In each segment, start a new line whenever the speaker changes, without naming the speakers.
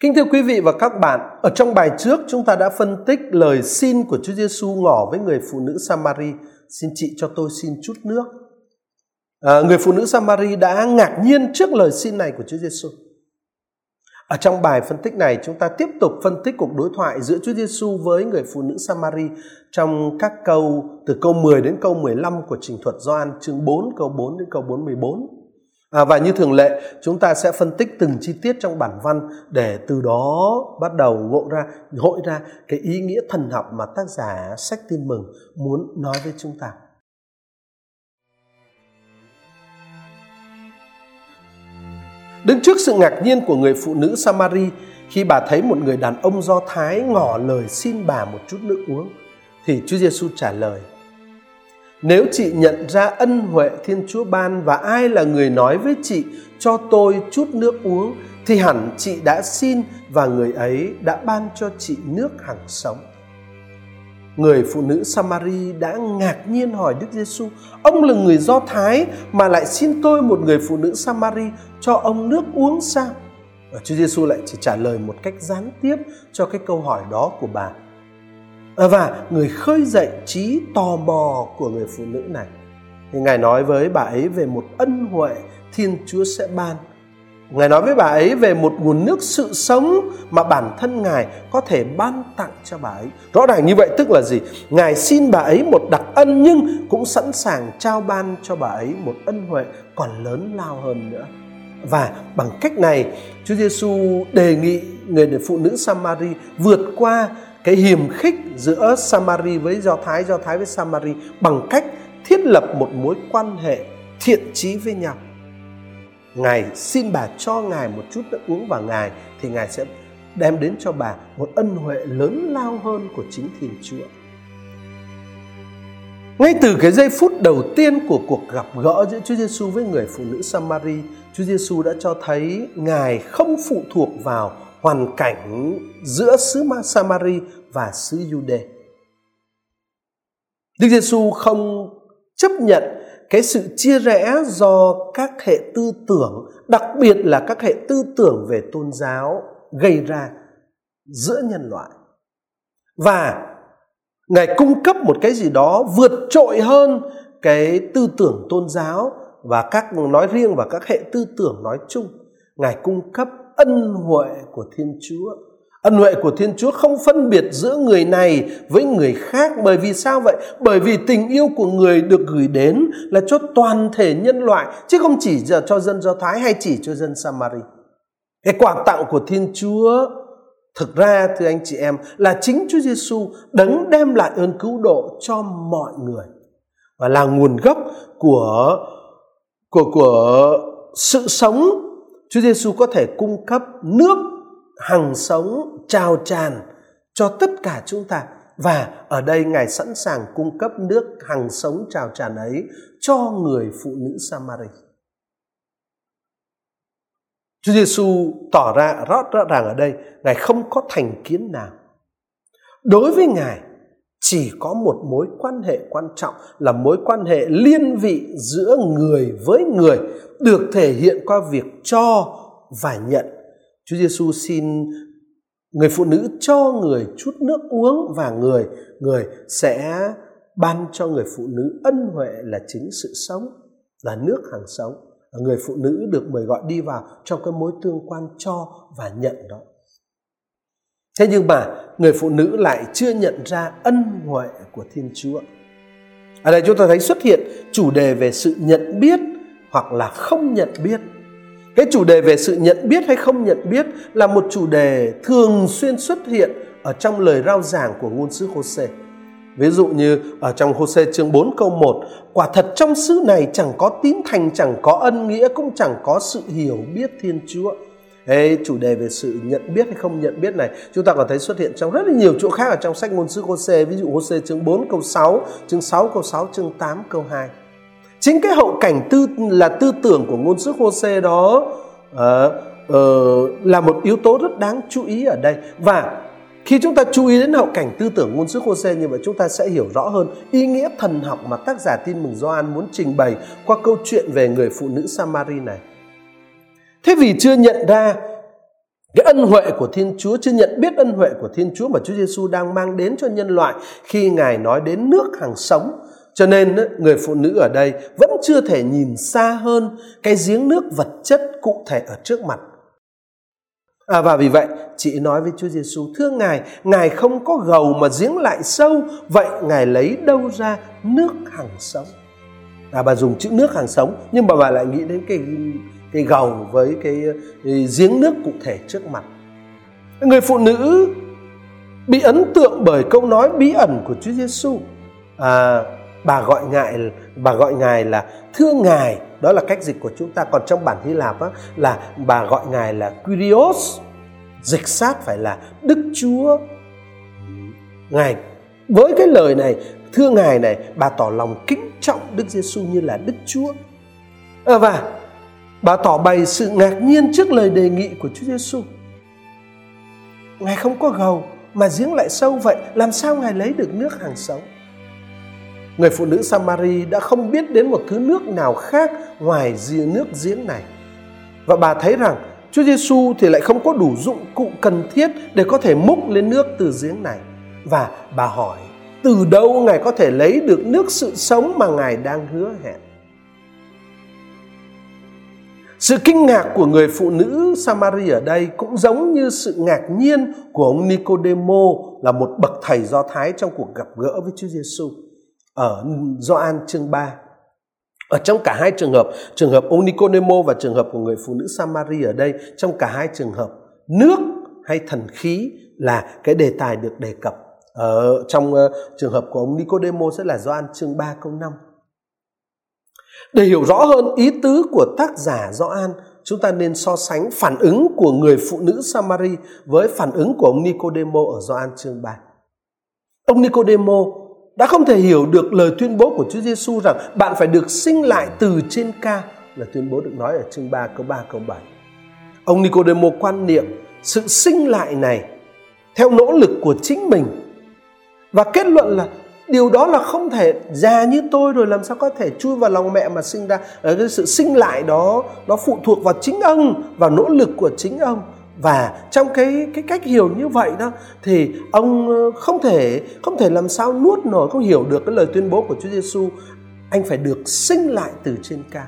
Kính thưa quý vị và các bạn, ở trong bài trước chúng ta đã phân tích lời xin của Chúa Giêsu ngỏ với người phụ nữ Samari, xin chị cho tôi xin chút nước. À, người phụ nữ Samari đã ngạc nhiên trước lời xin này của Chúa Giêsu. Ở trong bài phân tích này chúng ta tiếp tục phân tích cuộc đối thoại giữa Chúa Giêsu với người phụ nữ Samari trong các câu từ câu 10 đến câu 15 của trình thuật Gioan chương 4 câu 4 đến câu 44. À, và như thường lệ chúng ta sẽ phân tích từng chi tiết trong bản văn để từ đó bắt đầu ngộ ra hội ra cái ý nghĩa thần học mà tác giả sách tin mừng muốn nói với chúng ta. Đứng trước sự ngạc nhiên của người phụ nữ Samari khi bà thấy một người đàn ông Do Thái ngỏ lời xin bà một chút nước uống, thì Chúa Giêsu trả lời: nếu chị nhận ra ân huệ Thiên Chúa ban và ai là người nói với chị, cho tôi chút nước uống, thì hẳn chị đã xin và người ấy đã ban cho chị nước hằng sống. Người phụ nữ Samari đã ngạc nhiên hỏi Đức Giêsu: "Ông là người Do Thái mà lại xin tôi một người phụ nữ Samari cho ông nước uống sao?" Và Chúa Giêsu lại chỉ trả lời một cách gián tiếp cho cái câu hỏi đó của bà. Ờ, và người khơi dậy trí tò mò của người phụ nữ này. Thì Ngài nói với bà ấy về một ân huệ Thiên Chúa sẽ ban Ngài nói với bà ấy về một nguồn nước sự sống mà bản thân Ngài có thể ban tặng cho bà ấy. Rõ ràng như vậy tức là gì? Ngài xin bà ấy một đặc ân nhưng cũng sẵn sàng trao ban cho bà ấy một ân huệ còn lớn lao hơn nữa. Và bằng cách này, Chúa Giêsu đề nghị người phụ nữ Samari vượt qua cái hiềm khích giữa Samari với Do Thái, Do Thái với Samari bằng cách thiết lập một mối quan hệ thiện trí với nhau Ngài xin bà cho Ngài một chút nước uống và Ngài thì Ngài sẽ đem đến cho bà một ân huệ lớn lao hơn của chính Thiên Chúa. Ngay từ cái giây phút đầu tiên của cuộc gặp gỡ giữa Chúa Giêsu với người phụ nữ Samari, Chúa Giêsu đã cho thấy Ngài không phụ thuộc vào hoàn cảnh giữa xứ Samari và xứ Jude. Đức Giêsu không chấp nhận cái sự chia rẽ do các hệ tư tưởng, đặc biệt là các hệ tư tưởng về tôn giáo, gây ra giữa nhân loại và ngài cung cấp một cái gì đó vượt trội hơn cái tư tưởng tôn giáo và các, nói riêng và các hệ tư tưởng nói chung ngài cung cấp ân huệ của thiên chúa Ân huệ của Thiên Chúa không phân biệt giữa người này với người khác, bởi vì sao vậy? Bởi vì tình yêu của người được gửi đến là cho toàn thể nhân loại, chứ không chỉ cho dân Do Thái hay chỉ cho dân Samari. Cái quà tặng của Thiên Chúa, thực ra, thưa anh chị em, là chính Chúa Giêsu đấng đem lại ơn cứu độ cho mọi người và là nguồn gốc của của của sự sống. Chúa Giêsu có thể cung cấp nước hằng sống trào tràn cho tất cả chúng ta và ở đây ngài sẵn sàng cung cấp nước hằng sống trào tràn ấy cho người phụ nữ Samari. Chúa Giêsu tỏ ra rõ, rõ ràng ở đây ngài không có thành kiến nào. Đối với ngài chỉ có một mối quan hệ quan trọng là mối quan hệ liên vị giữa người với người được thể hiện qua việc cho và nhận. Chúa Giêsu xin người phụ nữ cho người chút nước uống và người người sẽ ban cho người phụ nữ ân huệ là chính sự sống, là nước hàng sống. Người phụ nữ được mời gọi đi vào trong cái mối tương quan cho và nhận đó thế nhưng mà người phụ nữ lại chưa nhận ra ân huệ của thiên chúa ở đây chúng ta thấy xuất hiện chủ đề về sự nhận biết hoặc là không nhận biết cái chủ đề về sự nhận biết hay không nhận biết là một chủ đề thường xuyên xuất hiện ở trong lời rao giảng của ngôn sứ Hôse. Ví dụ như ở trong Hôse chương 4 câu 1, quả thật trong xứ này chẳng có tín thành, chẳng có ân nghĩa, cũng chẳng có sự hiểu biết Thiên Chúa. Ê, chủ đề về sự nhận biết hay không nhận biết này chúng ta còn thấy xuất hiện trong rất là nhiều chỗ khác ở trong sách ngôn sứ Hôse ví dụ Hôse chương 4 câu 6, chương 6 câu 6, chương 8 câu 2 chính cái hậu cảnh tư là tư tưởng của ngôn sứ Hôse đó uh, uh, là một yếu tố rất đáng chú ý ở đây và khi chúng ta chú ý đến hậu cảnh tư tưởng ngôn sứ Hôse như vậy chúng ta sẽ hiểu rõ hơn ý nghĩa thần học mà tác giả tin mừng Gioan muốn trình bày qua câu chuyện về người phụ nữ Samari này. Thế vì chưa nhận ra cái ân huệ của Thiên Chúa, chưa nhận biết ân huệ của Thiên Chúa mà Chúa Giêsu đang mang đến cho nhân loại khi Ngài nói đến nước hàng sống. Cho nên người phụ nữ ở đây vẫn chưa thể nhìn xa hơn cái giếng nước vật chất cụ thể ở trước mặt. À, và vì vậy chị nói với Chúa Giêsu thưa Ngài, Ngài không có gầu mà giếng lại sâu, vậy Ngài lấy đâu ra nước hàng sống? À, bà dùng chữ nước hàng sống nhưng bà bà lại nghĩ đến cái cái gầu với cái, cái giếng nước cụ thể trước mặt. Người phụ nữ bị ấn tượng bởi câu nói bí ẩn của Chúa Giêsu. À, bà gọi ngài bà gọi ngài là thưa ngài đó là cách dịch của chúng ta. Còn trong bản Hy Lạp á, là bà gọi ngài là Kyrios dịch sát phải là Đức Chúa ngài với cái lời này thưa ngài này bà tỏ lòng kính trọng Đức Giêsu như là Đức Chúa. À, và Bà tỏ bày sự ngạc nhiên trước lời đề nghị của Chúa Giêsu. Ngài không có gầu mà giếng lại sâu vậy, làm sao Ngài lấy được nước hàng sống? Người phụ nữ Samari đã không biết đến một thứ nước nào khác ngoài nước giếng này. Và bà thấy rằng Chúa Giêsu thì lại không có đủ dụng cụ cần thiết để có thể múc lên nước từ giếng này. Và bà hỏi, từ đâu Ngài có thể lấy được nước sự sống mà Ngài đang hứa hẹn? Sự kinh ngạc của người phụ nữ Samari ở đây cũng giống như sự ngạc nhiên của ông Nicodemo là một bậc thầy Do Thái trong cuộc gặp gỡ với Chúa Giêsu ở Gioan chương 3. Ở trong cả hai trường hợp, trường hợp ông Nicodemo và trường hợp của người phụ nữ Samari ở đây, trong cả hai trường hợp, nước hay thần khí là cái đề tài được đề cập. Ở trong uh, trường hợp của ông Nicodemo sẽ là Gioan chương 3 câu 5. Để hiểu rõ hơn ý tứ của tác giả Gioan, chúng ta nên so sánh phản ứng của người phụ nữ Samari với phản ứng của ông Nicodemo ở Gioan chương 3. Ông Nicodemo đã không thể hiểu được lời tuyên bố của Chúa Giêsu rằng bạn phải được sinh lại từ trên ca là tuyên bố được nói ở chương 3 câu 3 câu 7. Ông Nicodemo quan niệm sự sinh lại này theo nỗ lực của chính mình và kết luận là điều đó là không thể già như tôi rồi, làm sao có thể chui vào lòng mẹ mà sinh ra. Ở cái sự sinh lại đó, nó phụ thuộc vào chính ông, vào nỗ lực của chính ông. Và trong cái cái cách hiểu như vậy đó, thì ông ờ, không thể không thể làm sao nuốt nổi, không hiểu được cái lời tuyên bố của Chúa Giêsu anh phải được sinh lại từ trên cao.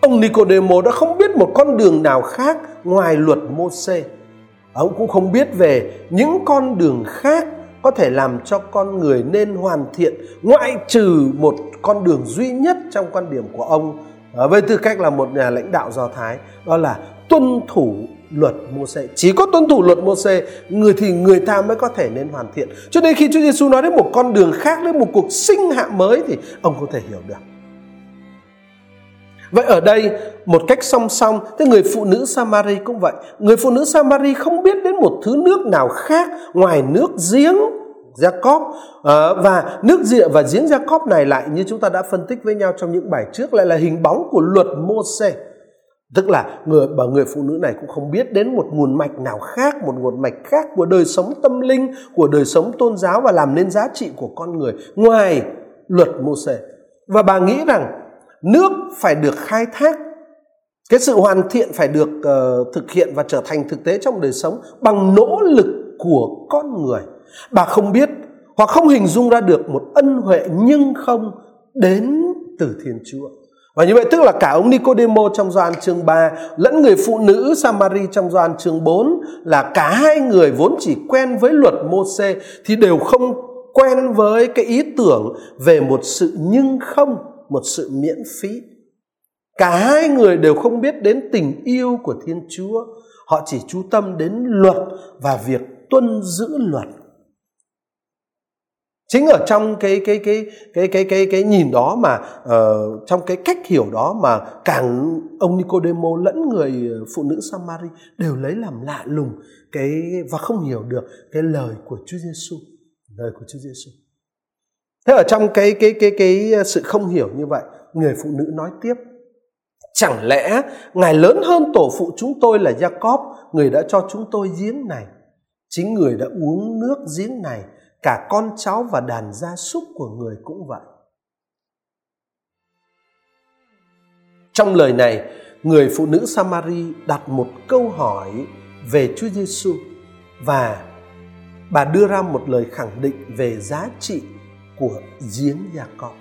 Ông Nicodemo đã không biết một con đường nào khác ngoài luật Môsê ông cũng không biết về những con đường khác có thể làm cho con người nên hoàn thiện ngoại trừ một con đường duy nhất trong quan điểm của ông à, với tư cách là một nhà lãnh đạo do thái đó là tuân thủ luật Môse chỉ có tuân thủ luật Môse người thì người ta mới có thể nên hoàn thiện. Cho nên khi Chúa Giêsu nói đến một con đường khác đến một cuộc sinh hạ mới thì ông có thể hiểu được. Vậy ở đây một cách song song, thế người phụ nữ Samari cũng vậy. Người phụ nữ Samari không biết đến một thứ nước nào khác ngoài nước giếng Jacob. À, và nước rịa và giếng Jacob này lại như chúng ta đã phân tích với nhau trong những bài trước lại là hình bóng của luật Môse tức là người bà người phụ nữ này cũng không biết đến một nguồn mạch nào khác một nguồn mạch khác của đời sống tâm linh của đời sống tôn giáo và làm nên giá trị của con người ngoài luật Môse và bà nghĩ rằng nước phải được khai thác. Cái sự hoàn thiện phải được uh, thực hiện và trở thành thực tế trong đời sống bằng nỗ lực của con người. Bà không biết hoặc không hình dung ra được một ân huệ nhưng không đến từ thiên chúa. Và như vậy tức là cả ông Nicodemo trong Doan chương 3 lẫn người phụ nữ Samari trong Doan chương 4 là cả hai người vốn chỉ quen với luật Môse thì đều không quen với cái ý tưởng về một sự nhưng không một sự miễn phí. Cả hai người đều không biết đến tình yêu của thiên chúa. Họ chỉ chú tâm đến luật và việc tuân giữ luật. Chính ở trong cái cái cái cái cái cái cái nhìn đó mà uh, trong cái cách hiểu đó mà càng ông Nicodemo lẫn người phụ nữ Samari đều lấy làm lạ lùng cái và không hiểu được cái lời của Chúa Giêsu lời của Chúa Giêsu thế ở trong cái cái cái cái ờ, sự không hiểu như vậy, người phụ nữ nói tiếp, chẳng lẽ ngài lớn hơn tổ phụ chúng tôi là Jacob, người đã cho chúng tôi giếng này? Chính người đã uống nước giếng này, cả con cháu và đàn gia súc của người cũng vậy. Trong lời này, người phụ nữ Samari đặt một câu hỏi về Chúa Giêsu và bà đưa ra một lời khẳng định về giá trị của giếng Gia-cóp.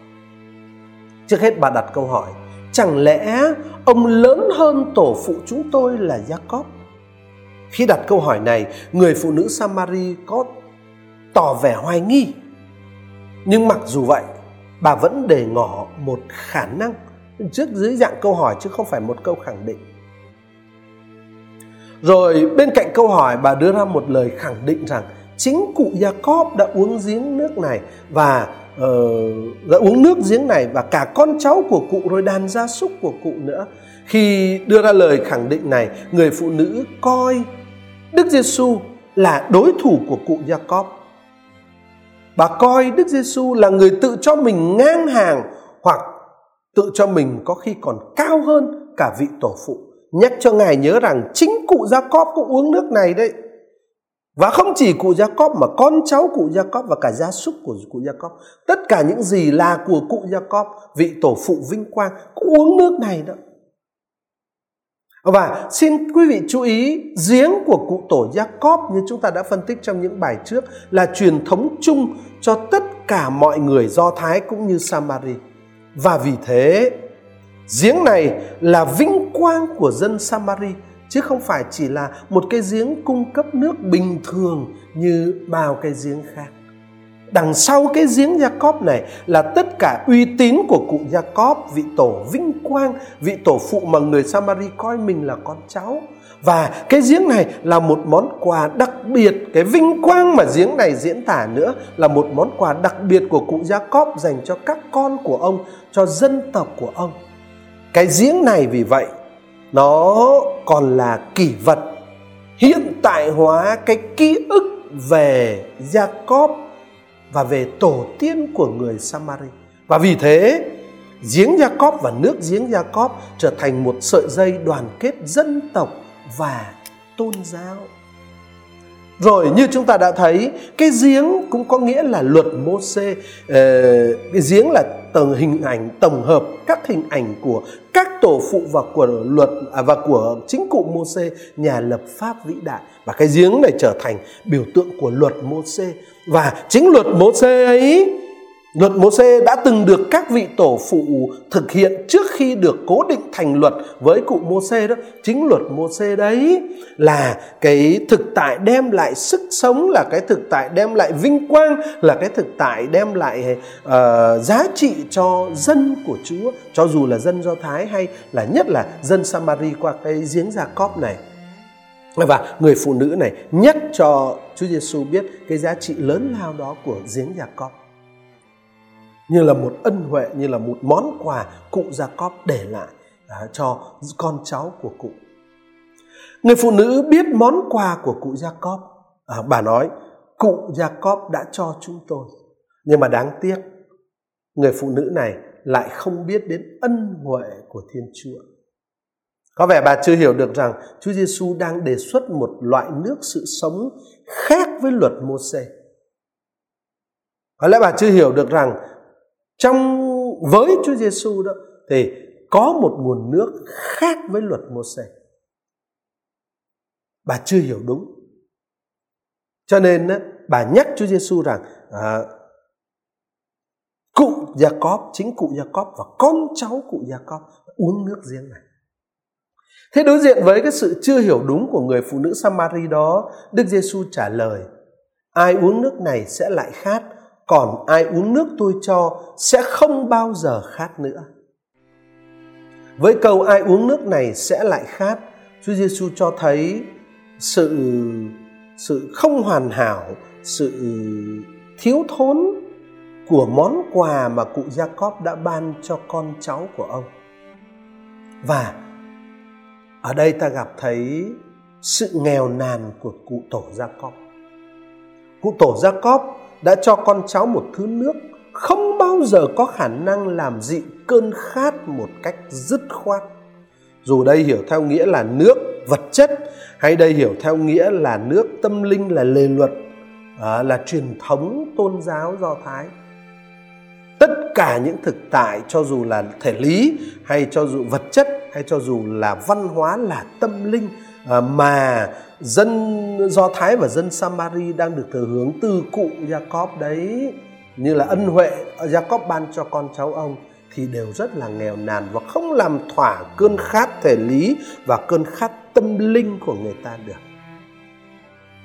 Trước hết bà đặt câu hỏi, chẳng lẽ ông lớn hơn tổ phụ chúng tôi là Gia-cóp? Khi đặt câu hỏi này, người phụ nữ Samari có tỏ vẻ hoài nghi. Nhưng mặc dù vậy, bà vẫn để ngỏ một khả năng trước dưới dạng câu hỏi chứ không phải một câu khẳng định. Rồi bên cạnh câu hỏi bà đưa ra một lời khẳng định rằng chính cụ Jacob đã uống giếng nước này và uh, đã uống nước giếng này và cả con cháu của cụ rồi đàn gia súc của cụ nữa. Khi đưa ra lời khẳng định này, người phụ nữ coi Đức Giêsu là đối thủ của cụ Jacob. Bà coi Đức Giêsu là người tự cho mình ngang hàng hoặc tự cho mình có khi còn cao hơn cả vị tổ phụ. Nhắc cho Ngài nhớ rằng chính cụ Jacob cũng uống nước này đấy. Và không chỉ cụ Jacob mà con cháu cụ Jacob và cả gia súc của cụ Jacob. Tất cả những gì là của cụ Jacob, vị tổ phụ vinh quang cũng uống nước này đó. Và xin quý vị chú ý, giếng của cụ tổ Jacob như chúng ta đã phân tích trong những bài trước là truyền thống chung cho tất cả mọi người Do Thái cũng như Samari. Và vì thế, giếng này là vinh quang của dân Samari chứ không phải chỉ là một cái giếng cung cấp nước bình thường như bao cái giếng khác. Đằng sau cái giếng Jacob này là tất cả uy tín của cụ Jacob, vị tổ vinh quang, vị tổ phụ mà người Samari coi mình là con cháu. Và cái giếng này là một món quà đặc biệt, cái vinh quang mà giếng này diễn tả nữa là một món quà đặc biệt của cụ Jacob dành cho các con của ông, cho dân tộc của ông. Cái giếng này vì vậy nó còn là kỷ vật hiện tại hóa cái ký ức về Jacob và về tổ tiên của người Samari. Và vì thế, giếng Jacob và nước giếng Jacob trở thành một sợi dây đoàn kết dân tộc và tôn giáo. Rồi như chúng ta đã thấy, cái giếng cũng có nghĩa là luật Môse. Ờ, cái giếng là tầng hình ảnh tổng hợp các hình ảnh của các tổ phụ và của luật à, và của chính cụ Môse nhà lập pháp vĩ đại và cái giếng này trở thành biểu tượng của luật Môse và chính luật Môse ấy Luật Môse đã từng được các vị tổ phụ thực hiện trước khi được cố định thành luật với cụ Môse đó. Chính luật Môse đấy là cái thực tại đem lại sức sống, là cái thực tại đem lại vinh quang, là cái thực tại đem lại uh, giá trị cho dân của Chúa, cho dù là dân Do Thái hay là nhất là dân Samari qua cái giếng Gia Cóp này. Và người phụ nữ này nhắc cho Chúa Giêsu biết cái giá trị lớn lao đó của giếng Gia Cóp như là một ân huệ như là một món quà cụ gia cóp để lại à, cho con cháu của cụ. Người phụ nữ biết món quà của cụ gia cóp à, bà nói cụ gia cóp đã cho chúng tôi. Nhưng mà đáng tiếc người phụ nữ này lại không biết đến ân huệ của thiên chúa. Có vẻ bà chưa hiểu được rằng Chúa Giêsu đang đề xuất một loại nước sự sống khác với luật Môse. Có lẽ bà chưa hiểu được rằng trong với Chúa Giêsu đó thì có một nguồn nước khác với luật Môse. Bà chưa hiểu đúng. Cho nên bà nhắc Chúa Giêsu rằng à, cụ Jacob chính cụ Jacob và con cháu cụ Jacob uống nước giếng này. Thế đối diện với cái sự chưa hiểu đúng của người phụ nữ Samari đó, Đức Giêsu trả lời: Ai uống nước này sẽ lại khát, còn ai uống nước tôi cho sẽ không bao giờ khát nữa. Với câu ai uống nước này sẽ lại khát, Chúa Giêsu cho thấy sự sự không hoàn hảo, sự thiếu thốn của món quà mà cụ Jacob đã ban cho con cháu của ông. Và ở đây ta gặp thấy sự nghèo nàn của cụ tổ Jacob. Cụ tổ Jacob đã cho con cháu một thứ nước không bao giờ có khả năng làm dịu cơn khát một cách dứt khoát. Dù đây hiểu theo nghĩa là nước vật chất hay đây hiểu theo nghĩa là nước tâm linh là lề luật à, là truyền thống tôn giáo do thái. Tất cả những thực tại cho dù là thể lý hay cho dù vật chất hay cho dù là văn hóa là tâm linh À, mà dân Do Thái và dân Samari đang được thừa hướng từ cụ Jacob đấy như là ân huệ à, Jacob ban cho con cháu ông thì đều rất là nghèo nàn và không làm thỏa cơn khát thể lý và cơn khát tâm linh của người ta được.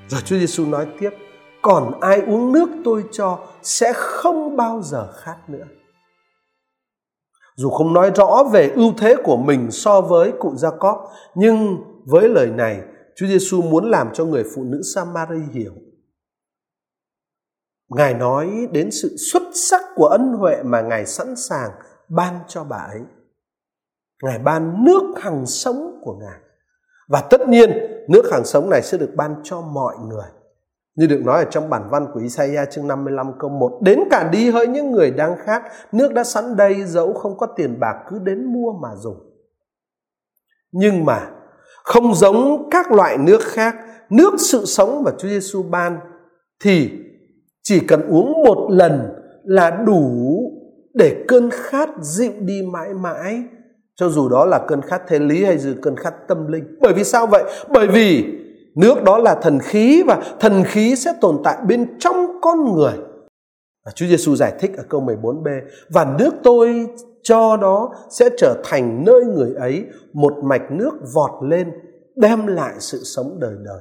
Rồi Chúa Giêsu nói tiếp, còn ai uống nước tôi cho sẽ không bao giờ khát nữa. Dù không nói rõ về ưu thế của mình so với cụ Jacob, nhưng với lời này, Chúa Giêsu muốn làm cho người phụ nữ Samari hiểu. Ngài nói đến sự xuất sắc của ân huệ mà Ngài sẵn sàng ban cho bà ấy. Ngài ban nước hằng sống của Ngài. Và tất nhiên, nước hằng sống này sẽ được ban cho mọi người. Như được nói ở trong bản văn của Isaiah chương 55 câu 1 Đến cả đi hỡi những người đang khát Nước đã sẵn đây dẫu không có tiền bạc cứ đến mua mà dùng Nhưng mà không giống các loại nước khác, Nước sự sống mà Chúa Giêsu ban, Thì chỉ cần uống một lần là đủ để cơn khát dịu đi mãi mãi. Cho dù đó là cơn khát thế lý hay dù cơn khát tâm linh. Bởi vì sao vậy? Bởi vì nước đó là thần khí và thần khí sẽ tồn tại bên trong con người. Và Chúa Giêsu giải thích ở câu 14b và nước tôi cho đó sẽ trở thành nơi người ấy, một mạch nước vọt lên, đem lại sự sống đời đời.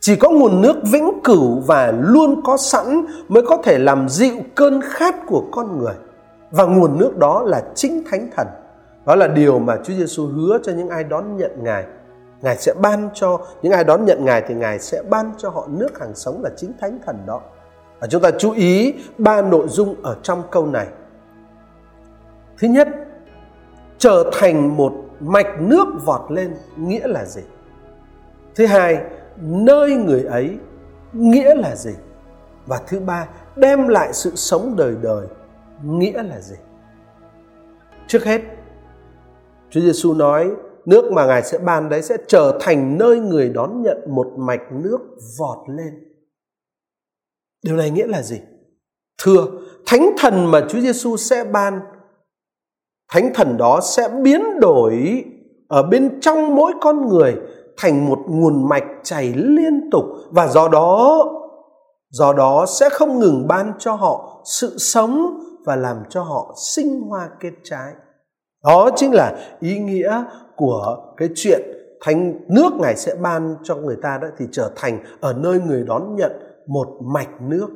Chỉ có nguồn nước vĩnh cửu và luôn có sẵn mới có thể làm dịu cơn khát của con người. Và nguồn nước đó là chính thánh thần. Đó là điều mà Chúa Giêsu hứa cho những ai đón nhận Ngài. Ngài sẽ ban cho, những ai đón nhận Ngài thì Ngài sẽ ban cho họ nước hàng sống là chính thánh thần đó. Và chúng ta chú ý ba nội dung ở trong câu này thứ nhất trở thành một mạch nước vọt lên nghĩa là gì thứ hai nơi người ấy nghĩa là gì và thứ ba đem lại sự sống đời đời nghĩa là gì trước hết Chúa Giêsu nói nước mà Ngài sẽ ban đấy sẽ trở thành nơi người đón nhận một mạch nước vọt lên. Điều này nghĩa là gì? Thưa, thánh thần mà Chúa Giêsu sẽ ban thánh thần đó sẽ biến đổi ở bên trong mỗi con người thành một nguồn mạch chảy liên tục. Và do đó do đó sẽ không ngừng ban cho họ sự sống và làm cho họ sinh hoa kết trái. Đó chính là ý nghĩa của cái chuyện thánh nước ngài sẽ ban cho người ta đó thì trở thành ở nơi người đón nhận một mạch nước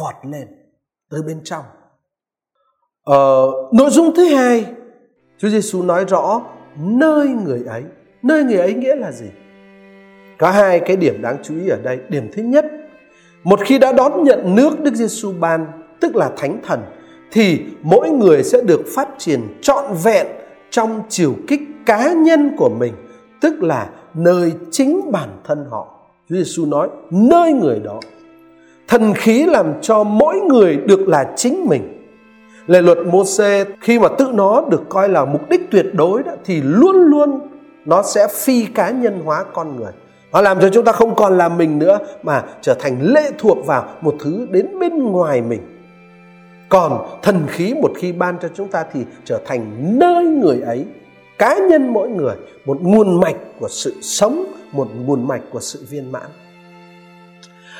vọt lên tới bên trong. Ờ, nội dung thứ hai Chúa Giêsu nói rõ nơi người ấy. Nơi người ấy nghĩa là gì? Có hai cái điểm đáng chú ý ở đây. Điểm thứ nhất, một khi đã đón nhận nước Đức Giêsu ban, tức là thánh thần, thì mỗi người sẽ được phát triển trọn vẹn trong chiều kích cá nhân của mình, tức là nơi chính bản thân họ. Chúa Giêsu nói nơi người đó. Thần khí làm cho mỗi người được là chính mình lệ luật Môse khi mà tự nó được coi là mục đích tuyệt đối đó, thì luôn luôn nó sẽ phi cá nhân hóa con người. Nó làm cho chúng ta không còn là mình nữa mà trở thành lệ thuộc vào một thứ đến bên ngoài mình. Còn thần khí một khi ban cho chúng ta thì trở thành nơi người ấy cá nhân mỗi người một nguồn mạch của sự sống một nguồn mạch của sự viên mãn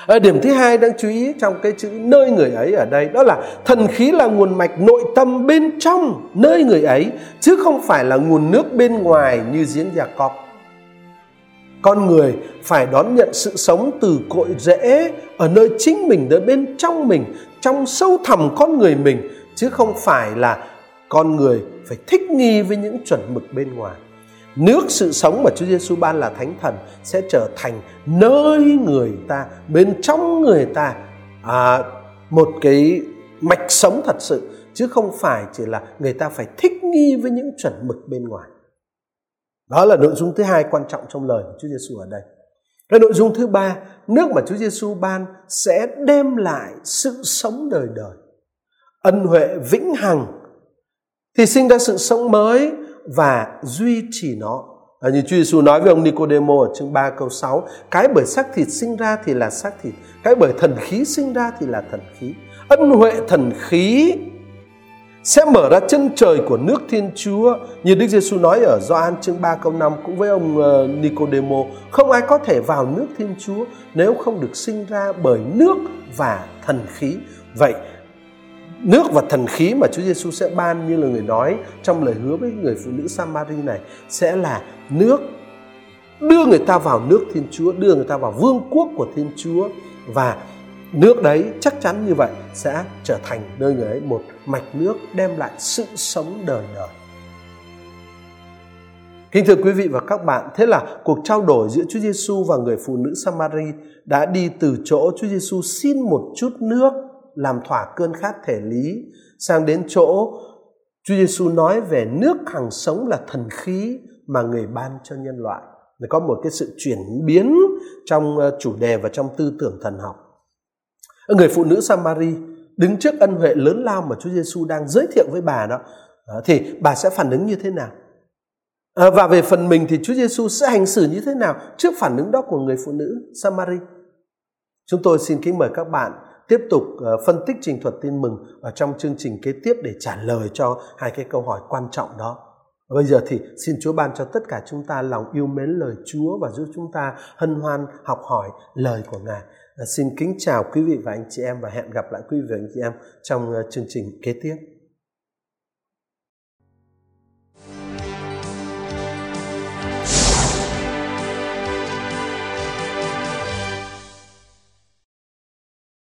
à, điểm thứ hai đáng chú ý trong cái chữ nơi người ấy ở đây đó là thần khí là nguồn mạch nội tâm bên trong nơi người ấy chứ không phải là nguồn nước bên ngoài như giếng cọp con người phải đón nhận sự sống từ cội rễ ở nơi chính mình ở bên trong mình trong sâu thẳm con người mình chứ không phải là con người phải thích nghi với những chuẩn mực bên ngoài nước sự sống mà Chúa Giêsu ban là thánh thần sẽ trở thành nơi người ta bên trong người ta à, một cái mạch sống thật sự chứ không phải chỉ là người ta phải thích nghi với những chuẩn mực bên ngoài đó là nội dung thứ hai quan trọng trong lời của Chúa Giêsu ở đây. Cái nội dung thứ ba, nước mà Chúa Giêsu ban sẽ đem lại sự sống đời đời. Ân huệ vĩnh hằng thì sinh ra sự sống mới và duy trì nó. À, như Chúa Giêsu nói với ông Nicodemo ở chương 3 câu 6, cái bởi xác thịt sinh ra thì là xác thịt, cái bởi thần khí sinh ra thì là thần khí. Ân huệ thần khí sẽ mở ra chân trời của nước Thiên Chúa như Đức Giêsu nói ở Gioan chương 3 câu 5 cũng với ông ờ, Nicodemo không ai có thể vào nước Thiên Chúa nếu không được sinh ra bởi nước và thần khí vậy nước và thần khí mà Chúa Giêsu sẽ ban như là người nói trong lời hứa với người phụ nữ Samari này sẽ là nước. Đưa người ta vào nước Thiên Chúa, đưa người ta vào vương quốc của Thiên Chúa. Và nước đấy chắc chắn như vậy sẽ trở thành nơi người ấy một mạch nước đem lại sự sống đời đời. Kính thưa quý vị và các bạn, thế là cuộc trao đổi giữa Chúa Giêsu và người phụ nữ Samari đã đi từ chỗ Chúa Giêsu xin một chút nước làm thỏa cơn khát thể lý sang đến chỗ, Chúa Giêsu nói về nước hằng sống là thần khí mà người ban cho nhân loại. Để có một cái sự chuyển biến trong ờ, chủ đề và trong tư tưởng thần học. Người phụ nữ Samari đứng trước ân huệ lớn lao mà Chúa Giêsu đang giới thiệu với bà đó ờ, thì bà sẽ phản ứng như thế nào? Ờ, và về phần mình thì Chúa Giêsu sẽ hành xử như thế nào trước phản ứng đó của người phụ nữ Samari? Chúng tôi xin kính mời các bạn tiếp tục ờ, phân tích trình thuật tin mừng ở trong chương trình kế tiếp để trả lời cho hai cái câu hỏi quan trọng đó. Bây giờ thì xin Chúa ban cho tất cả chúng ta lòng yêu mến lời Chúa và giúp chúng ta hân hoan học hỏi lời của Ngài. Ờ, xin kính chào quý vị và anh chị em và hẹn gặp lại quý vị và anh chị em trong ờ, chương trình kế tiếp.